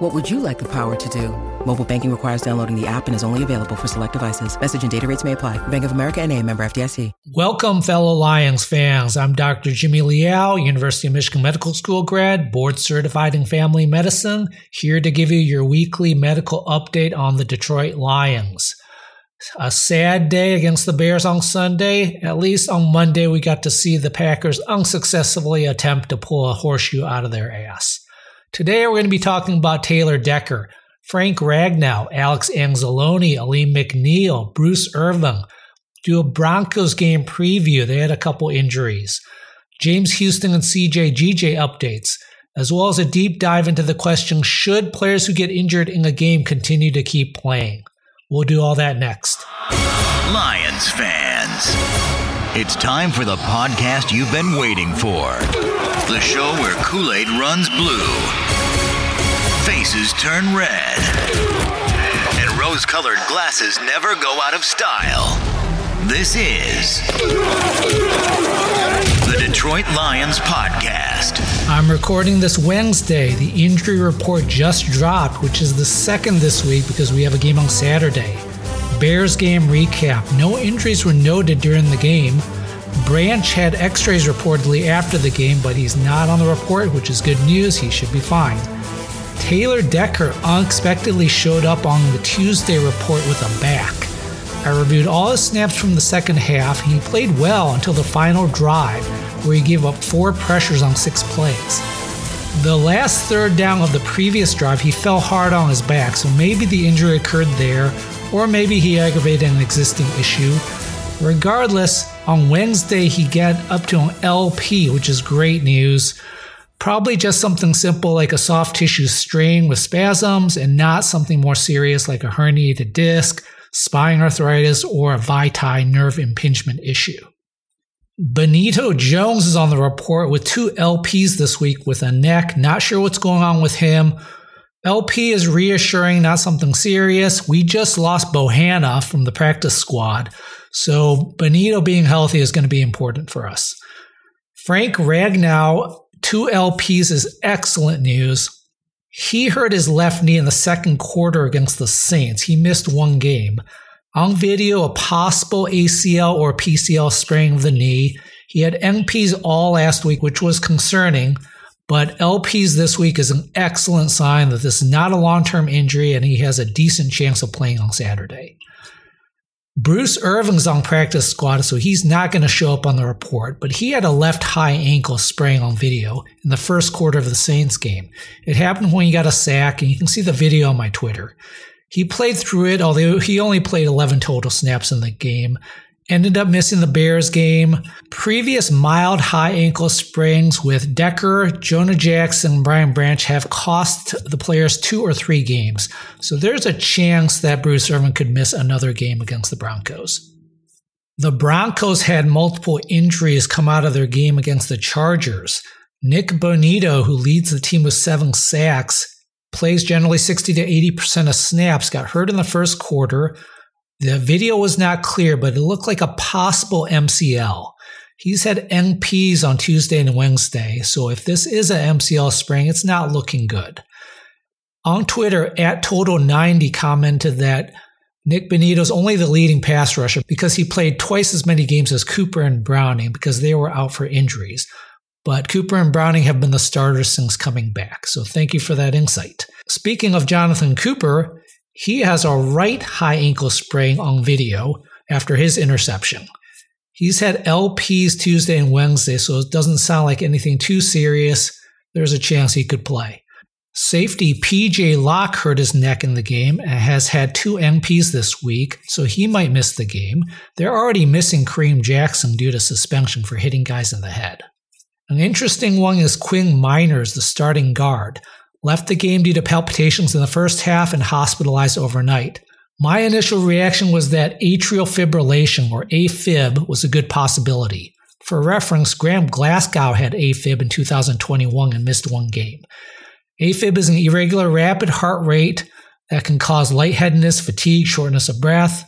What would you like the power to do? Mobile banking requires downloading the app and is only available for select devices. Message and data rates may apply. Bank of America and a member FDIC. Welcome, fellow Lions fans. I'm Dr. Jimmy Liao, University of Michigan Medical School grad, board certified in family medicine, here to give you your weekly medical update on the Detroit Lions. A sad day against the Bears on Sunday. At least on Monday, we got to see the Packers unsuccessfully attempt to pull a horseshoe out of their ass. Today, we're going to be talking about Taylor Decker, Frank Ragnow, Alex Anzalone, Alim McNeil, Bruce Irvin. Do a Broncos game preview. They had a couple injuries. James Houston and CJ GJ updates, as well as a deep dive into the question should players who get injured in a game continue to keep playing? We'll do all that next. Lions fans, it's time for the podcast you've been waiting for. The show where Kool Aid runs blue, faces turn red, and rose colored glasses never go out of style. This is the Detroit Lions Podcast. I'm recording this Wednesday. The injury report just dropped, which is the second this week because we have a game on Saturday. Bears game recap. No injuries were noted during the game. Branch had x rays reportedly after the game, but he's not on the report, which is good news. He should be fine. Taylor Decker unexpectedly showed up on the Tuesday report with a back. I reviewed all his snaps from the second half. He played well until the final drive, where he gave up four pressures on six plays. The last third down of the previous drive, he fell hard on his back, so maybe the injury occurred there, or maybe he aggravated an existing issue. Regardless, on Wednesday he got up to an LP, which is great news. Probably just something simple like a soft tissue strain with spasms, and not something more serious like a herniated disc, spine arthritis, or a vitae nerve impingement issue. Benito Jones is on the report with two LPs this week with a neck. Not sure what's going on with him. LP is reassuring, not something serious. We just lost Bohanna from the practice squad. So Benito being healthy is going to be important for us. Frank Ragnow, two LPs is excellent news. He hurt his left knee in the second quarter against the Saints. He missed one game. On video, a possible ACL or PCL sprain of the knee. He had NPs all last week, which was concerning, but LPs this week is an excellent sign that this is not a long term injury and he has a decent chance of playing on Saturday. Bruce Irvin's on practice squad, so he's not going to show up on the report, but he had a left high ankle sprain on video in the first quarter of the Saints game. It happened when he got a sack, and you can see the video on my Twitter. He played through it, although he only played 11 total snaps in the game. Ended up missing the Bears game. Previous mild high ankle sprains with Decker, Jonah Jackson, and Brian Branch have cost the players two or three games. So there's a chance that Bruce Irvin could miss another game against the Broncos. The Broncos had multiple injuries come out of their game against the Chargers. Nik Bonitto, who leads the team with seven sacks, plays generally 60 to 80% of snaps, got hurt in the first quarter. The video was not clear, but it looked like a possible MCL. He's had NPs on Tuesday and Wednesday, so if this is an MCL sprain, it's not looking good. On Twitter, at Total90 commented that Nik Bonitto's only the leading pass rusher because he played twice as many games as Cooper and Browning because they were out for injuries. But Cooper and Browning have been the starters since coming back, so thank you for that insight. Speaking of Jonathon Cooper, he has a right high ankle sprain on video after his interception. He's had LPs Tuesday and Wednesday, so it doesn't sound like anything too serious. There's a chance he could play. Safety PJ Locke hurt his neck in the game and has had two NPs this week, so he might miss the game. They're already missing Kareem Jackson due to suspension for hitting guys in the head. An interesting one is Quinn Meinerz, the starting guard left the game due to palpitations in the first half and hospitalized overnight. My initial reaction was that atrial fibrillation, or AFib, was a good possibility. For reference, Graham Glasgow had AFib in 2021 and missed one game. AFib is an irregular rapid heart rate that can cause lightheadedness, fatigue, shortness of breath.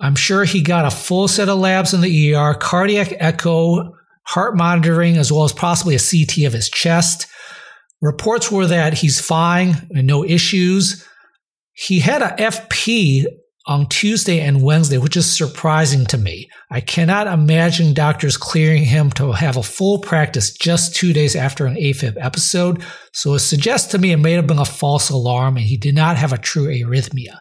I'm sure he got a full set of labs in the ER, cardiac echo, heart monitoring, as well as possibly a CT of his chest. Reports were that he's fine and no issues. He had a FP on Tuesday and Wednesday, which is surprising to me. I cannot imagine doctors clearing him to have a full practice just two days after an AFib episode, so it suggests to me it may have been a false alarm and he did not have a true arrhythmia.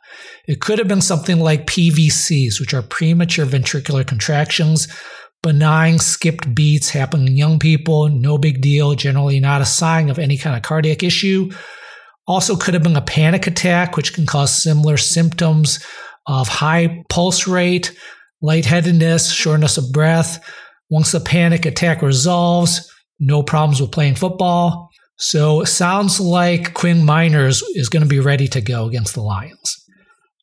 It could have been something like PVCs, which are premature ventricular contractions, benign skipped beats happen in young people, no big deal, generally not a sign of any kind of cardiac issue. Also, could have been a panic attack, which can cause similar symptoms of high pulse rate, lightheadedness, shortness of breath. Once the panic attack resolves, no problems with playing football. So it sounds like Quinn Meinerz is going to be ready to go against the Lions.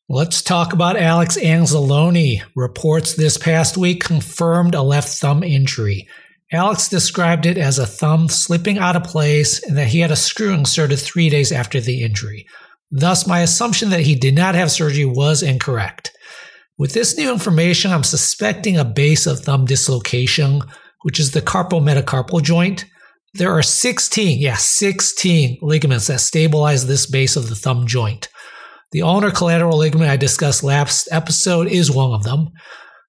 Let's talk about Alex Anzalone. Reports this past week confirmed a left thumb injury. Alex described it as a thumb slipping out of place and that he had a screw inserted three days after the injury. Thus, my assumption that he did not have surgery was incorrect. With this new information, I'm suspecting a base of thumb dislocation, which is the carpal metacarpal joint. There are 16, yeah, 16 ligaments that stabilize this base of the thumb joint. The ulnar collateral ligament I discussed last episode is one of them.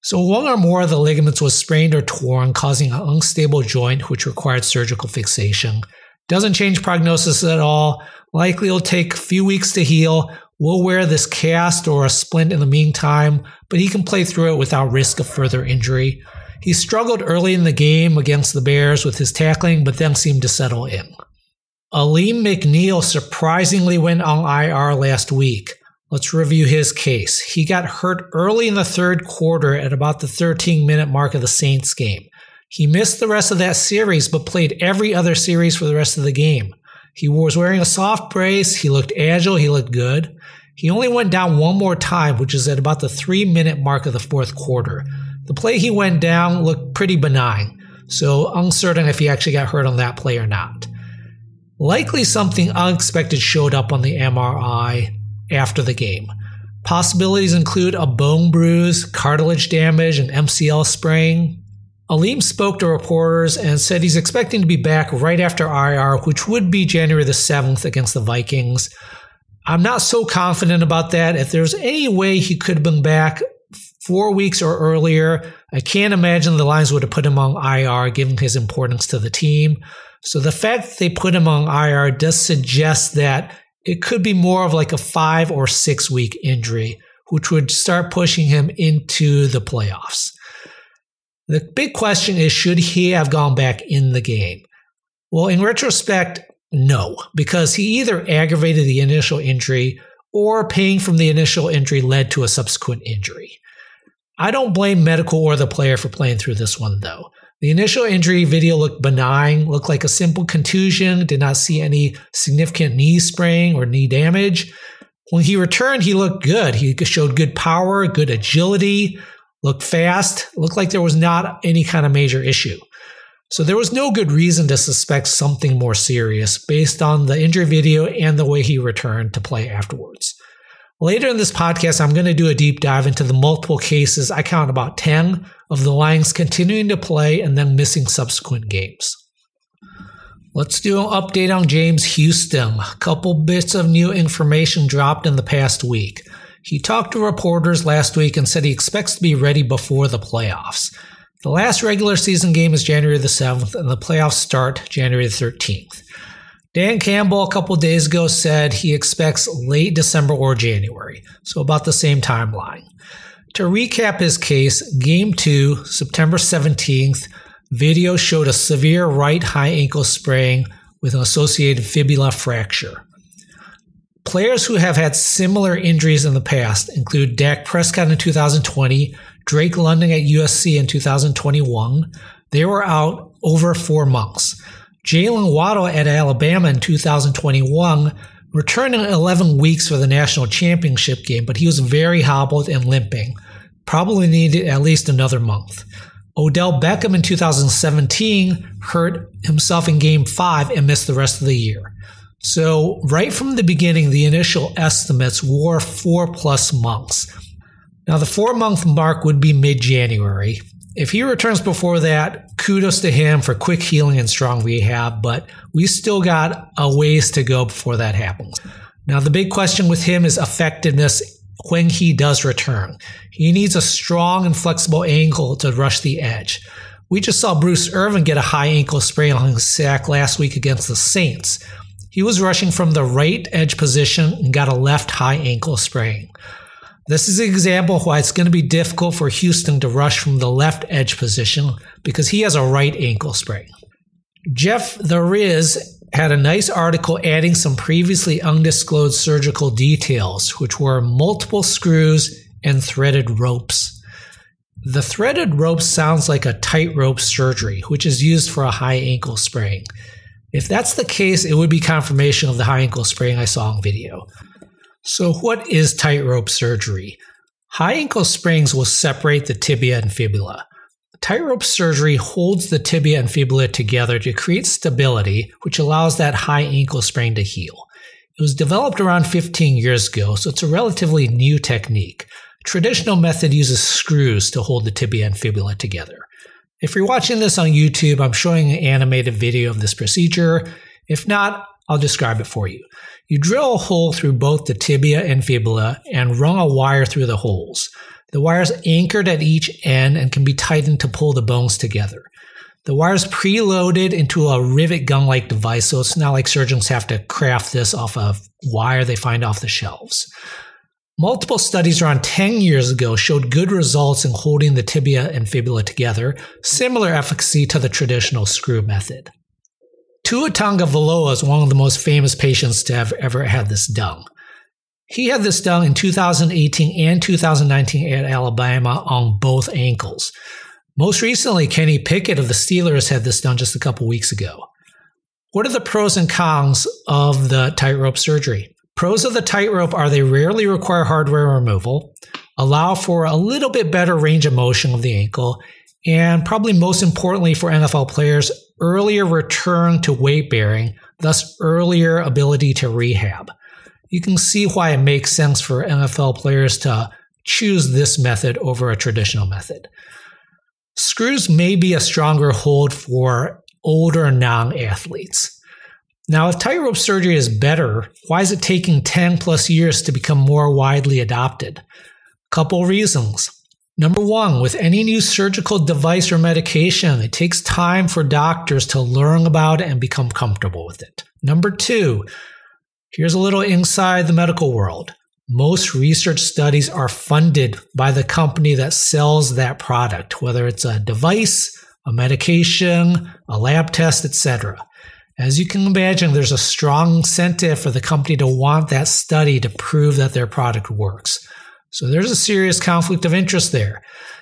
So, one or more of the ligaments was sprained or torn, causing an unstable joint, which required surgical fixation. Doesn't change prognosis at all, Likely it'll take a few weeks to heal. We'll wear this cast or a splint in the meantime, but he can play through it without risk of further injury. He struggled early in the game against the Bears with his tackling, but then seemed to settle in. Alim McNeil surprisingly went on IR last week. Let's review his case. He got hurt early in the third quarter at about the 13 minute mark of the Saints game. He missed the rest of that series, but played every other series for the rest of the game. He was wearing a soft brace. He looked agile. He looked good. He only went down one more time, which is at about the three minute mark of the fourth quarter. The play he went down looked pretty benign, so uncertain if he actually got hurt on that play or not. Likely something unexpected showed up on the MRI after the game. Possibilities include a bone bruise, cartilage damage, and MCL sprain, Alim spoke to reporters and said he's expecting to be back right after IR, which would be January the 7th against the Vikings. I'm not so confident about that. If there's any way he could have been back four weeks or earlier, I can't imagine the Lions would have put him on IR given his importance to the team. So the fact that they put him on IR does suggest that it could be more of like a five or six week injury, which would start pushing him into the playoffs. The big question is should he have gone back in the game? Well, in retrospect, no, because he either aggravated the initial injury or pain from the initial injury led to a subsequent injury. I don't blame medical or the player for playing through this one, though. The initial injury video looked benign, looked like a simple contusion, did not see any significant knee sprain or knee damage. When he returned, he looked good. He showed good power, good agility, looked fast, looked like there was not any kind of major issue. So there was no good reason to suspect something more serious based on the injury video and the way he returned to play afterwards. Later in this podcast, I'm going to do a deep dive into the multiple cases, I count about 10, of the Lions continuing to play and then missing subsequent games. Let's do an update on James Houston. A couple bits of new information dropped in the past week. He talked to reporters last week and said he expects to be ready before the playoffs. The last regular season game is January the 7th, and the playoffs start January the 13th. Dan Campbell a couple days ago said he expects late December or January, so about the same timeline. To recap his case, game two, September 17th, video showed a severe right high ankle sprain with an associated fibula fracture. Players who have had similar injuries in the past include Dak Prescott in 2020, Drake London at USC in 2021. They were out over four months. Jaylen Waddle at Alabama in 2021 returning 11 weeks for the national championship game, but he was very hobbled and limping. Probably needed at least another month. Odell Beckham in 2017 hurt himself in game five and missed the rest of the year. So, right from the beginning, the initial estimates were four plus months. Now, the four month mark would be mid January. If he returns before that, kudos to him for quick healing and strong rehab, but we still got a ways to go before that happens. Now, the big question with him is effectiveness when he does return. He needs a strong and flexible ankle to rush the edge. We just saw Bruce Irvin get a high ankle sprain on his sack last week against the Saints. He was rushing from the right edge position and got a left high ankle sprain. This is an example why it's going to be difficult for Houston to rush from the left edge position because he has a right ankle sprain. Jeff the Riz had a nice article adding some previously undisclosed surgical details, which were multiple screws and threaded ropes. The threaded rope sounds like a tightrope surgery, which is used for a high ankle sprain. If that's the case, it would be confirmation of the high ankle sprain I saw in video. So, what is tightrope surgery? High ankle sprains will separate the tibia and fibula. Tightrope surgery holds the tibia and fibula together to create stability, which allows that high ankle sprain to heal. It was developed around 15 years ago, so it's a relatively new technique. Traditional method uses screws to hold the tibia and fibula together. If you're watching this on YouTube, I'm showing an animated video of this procedure. If not, I'll describe it for you. You drill a hole through both the tibia and fibula and run a wire through the holes. The wire is anchored at each end and can be tightened to pull the bones together. The wire is preloaded into a rivet gun like device, so it's not like surgeons have to craft this off a wire they find off the shelves. Multiple studies around 10 years ago showed good results in holding the tibia and fibula together, similar efficacy to the traditional screw method. Tua Tagovailoa is one of the most famous patients to have ever had this done. He had this done in 2018 and 2019 at Alabama on both ankles. Most recently, Kenny Pickett of the Steelers had this done just a couple weeks ago. What are the pros and cons of the tightrope surgery? Pros of the tightrope are they rarely require hardware removal, allow for a little bit better range of motion of the ankle, and probably most importantly for NFL players, earlier return to weight bearing, thus earlier ability to rehab. You can see why it makes sense for NFL players to choose this method over a traditional method. Screws may be a stronger hold for older non athletes. Now, if tightrope surgery is better, why is it taking 10 plus years to become more widely adopted? Couple reasons. Number one, with any new surgical device or medication, it takes time for doctors to learn about it and become comfortable with it. Number two, here's a little inside the medical world. Most research studies are funded by the company that sells that product, whether it's a device, a medication, a lab test, etc. As you can imagine, there's a strong incentive for the company to want that study to prove that their product works. So there's a serious conflict of interest there.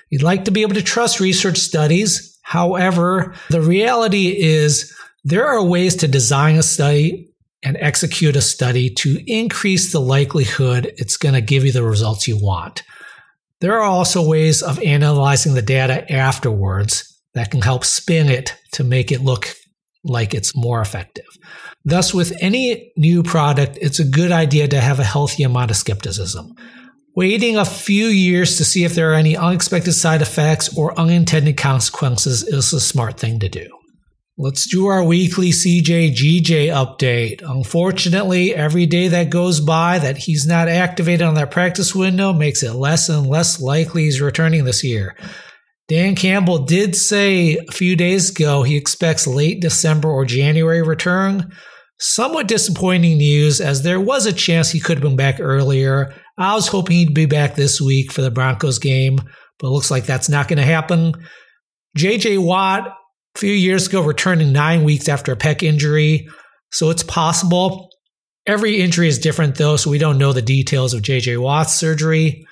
You'd like to be able to trust research studies. However, the reality is there are ways to design a study and execute a study to increase the likelihood it's going to give you the results you want. There are also ways of analyzing the data afterwards that can help spin it to make it look like it's more effective. Thus, with any new product, it's a good idea to have a healthy amount of skepticism. Waiting a few years to see if there are any unexpected side effects or unintended consequences is a smart thing to do. Let's do our weekly CJ GJ update. Unfortunately, every day that goes by that he's not activated on that practice window makes it less and less likely he's returning this year. Dan Campbell did say a few days ago he expects late December or January return. Somewhat disappointing news, as there was a chance he could have been back earlier. I was hoping he'd be back this week for the Broncos game, but looks like that's not going to happen. JJ Watt, a few years ago, returning nine weeks after a pec injury, so it's possible. Every injury is different, though, so we don't know the details of JJ Watt's surgery.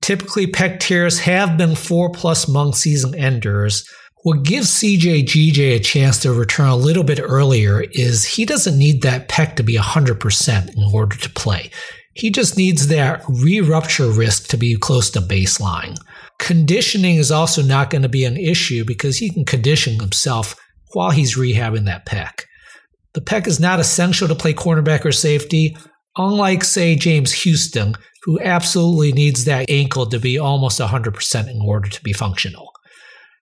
Typically, pec tears have been four plus month season enders, What gives CJ GJ a chance to return a little bit earlier is he doesn't need that pec to be 100% in order to play. He just needs that re rupture risk to be close to baseline. Conditioning is also not going to be an issue because he can condition himself while he's rehabbing that pec. The pec is not essential to play cornerback or safety, unlike, say, James Houston, who absolutely needs that ankle to be almost 100% in order to be functional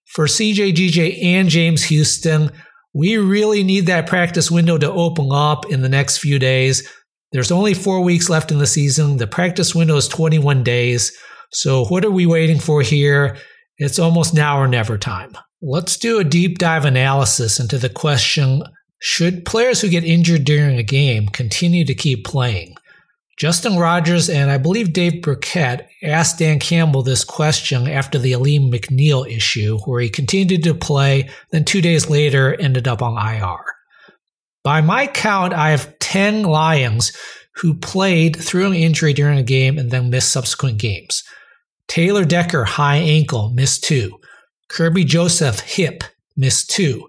for CJ GJ and James Houston, we really need that practice window to open up in the next few days. There's only four weeks left in the season. The practice window is 21 days. So, what are we waiting for here? It's almost now or never time. Let's do a deep dive analysis into the question should players who get injured during a game continue to keep playing? Justin Rogers and I believe Dave Birkett asked Dan Campbell this question after the Alim McNeill issue, where he continued to play, then two days later ended up on IR. By my count, I have 10 Lions who played through an injury during a game and then missed subsequent games. Taylor Decker, high ankle, missed two. Kerby Joseph, hip, missed two.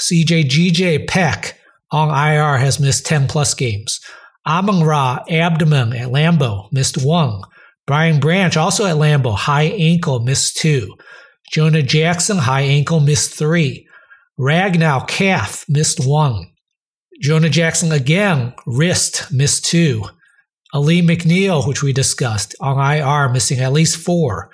CJ GJ pec on IR has missed 10 plus games. Amon Ra, abdomen at Lambeau, missed one. Brian Branch, also at Lambeau, high ankle, missed two. Jonah Jackson, high ankle, missed three. Ragnow, calf, missed one. Jonah Jackson again, wrist, missed two. Ali McNeil, which we discussed, on IR, missing at least four.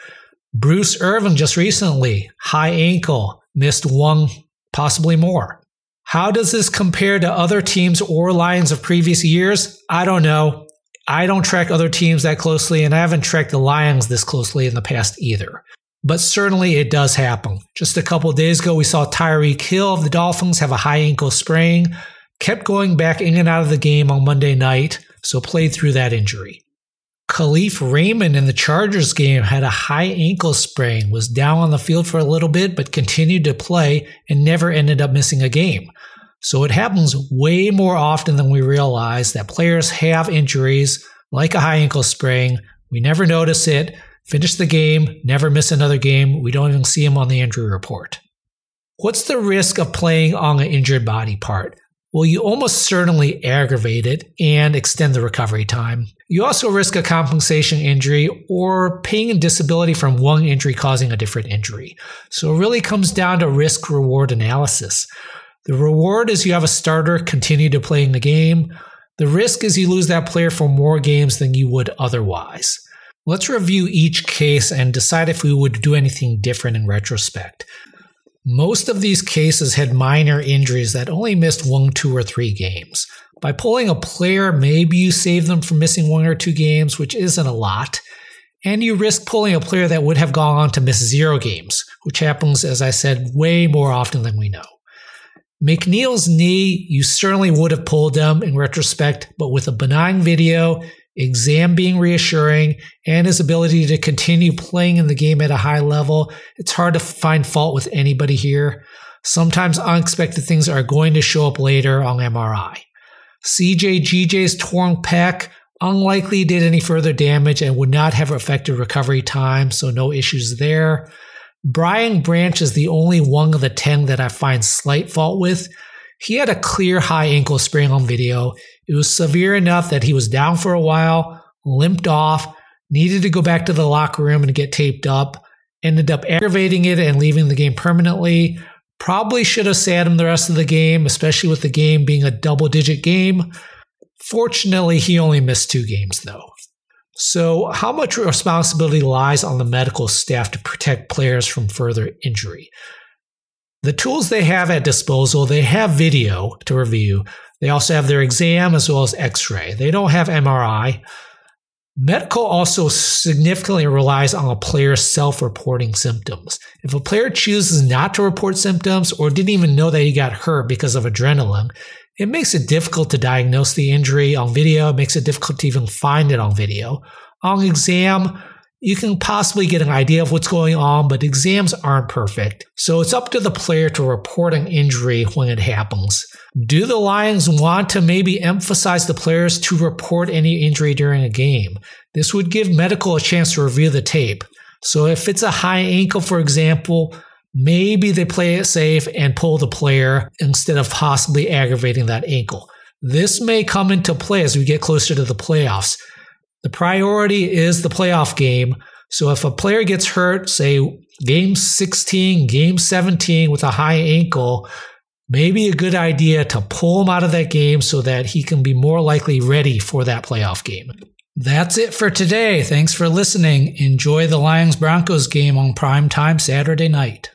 Bruce Irvin just recently, high ankle, missed one, possibly more. How does this compare to other teams or Lions of previous years? I don't know. I don't track other teams that closely, and I haven't tracked the Lions this closely in the past either. But certainly it does happen. Just a couple days ago, we saw Tyreek Hill of the Dolphins have a high ankle sprain, kept going back in and out of the game on Monday night, so played through that injury. Kalif Raymond in the Chargers game had a high ankle sprain, was down on the field for a little bit, but continued to play and never ended up missing a game. So it happens way more often than we realize that players have injuries like a high ankle sprain. We never notice it, finish the game, never miss another game. We don't even see them on the injury report. What's the risk of playing on an injured body part? Well, you almost certainly aggravate it and extend the recovery time. You also risk a compensation injury or paying a disability from one injury causing a different injury. So it really comes down to risk reward analysis. The reward is you have a starter continue to play in the game. The risk is you lose that player for more games than you would otherwise. Let's review each case and decide if we would do anything different in retrospect. Most of these cases had minor injuries that only missed one, two, or three games. By pulling a player, maybe you save them from missing one or two games, which isn't a lot. And you risk pulling a player that would have gone on to miss zero games, which happens, as I said, way more often than we know. McNeil's knee, you certainly would have pulled them in retrospect, but with a benign video, exam being reassuring, and his ability to continue playing in the game at a high level, it's hard to find fault with anybody here. Sometimes unexpected things are going to show up later on MRI. CJ GJ's torn pec unlikely did any further damage and would not have affected recovery time, so no issues there. Brian Branch is the only one of the 10 that I find slight fault with. He had a clear high ankle sprain on video. It was severe enough that he was down for a while, limped off, needed to go back to the locker room and get taped up, ended up aggravating it and leaving the game permanently. Probably should have sat him the rest of the game, especially with the game being a double digit game. Fortunately, he only missed two games though. So, how much responsibility lies on the medical staff to protect players from further injury? The tools they have at disposal, they have video to review. They also have their exam as well as x ray. They don't have MRI. Medical also significantly relies on a player's self reporting symptoms. If a player chooses not to report symptoms or didn't even know that he got hurt because of adrenaline, it makes it difficult to diagnose the injury on video. It makes it difficult to even find it on video. On exam, you can possibly get an idea of what's going on, but exams aren't perfect. So it's up to the player to report an injury when it happens. Do the Lions want to maybe emphasize the players to report any injury during a game? This would give medical a chance to review the tape. So if it's a high ankle, for example, maybe they play it safe and pull the player instead of possibly aggravating that ankle. This may come into play as we get closer to the playoffs. The priority is the playoff game. So if a player gets hurt, say game 16, game 17 with a high ankle, maybe a good idea to pull him out of that game so that he can be more likely ready for that playoff game. That's it for today. Thanks for listening. Enjoy the Lions Broncos game on prime time Saturday night.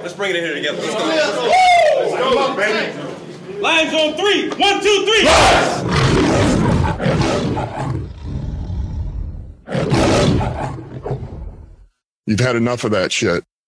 Let's bring it in here together. Let's go. Let's go, baby. Lions on three. One, two, three. You've had enough of that shit.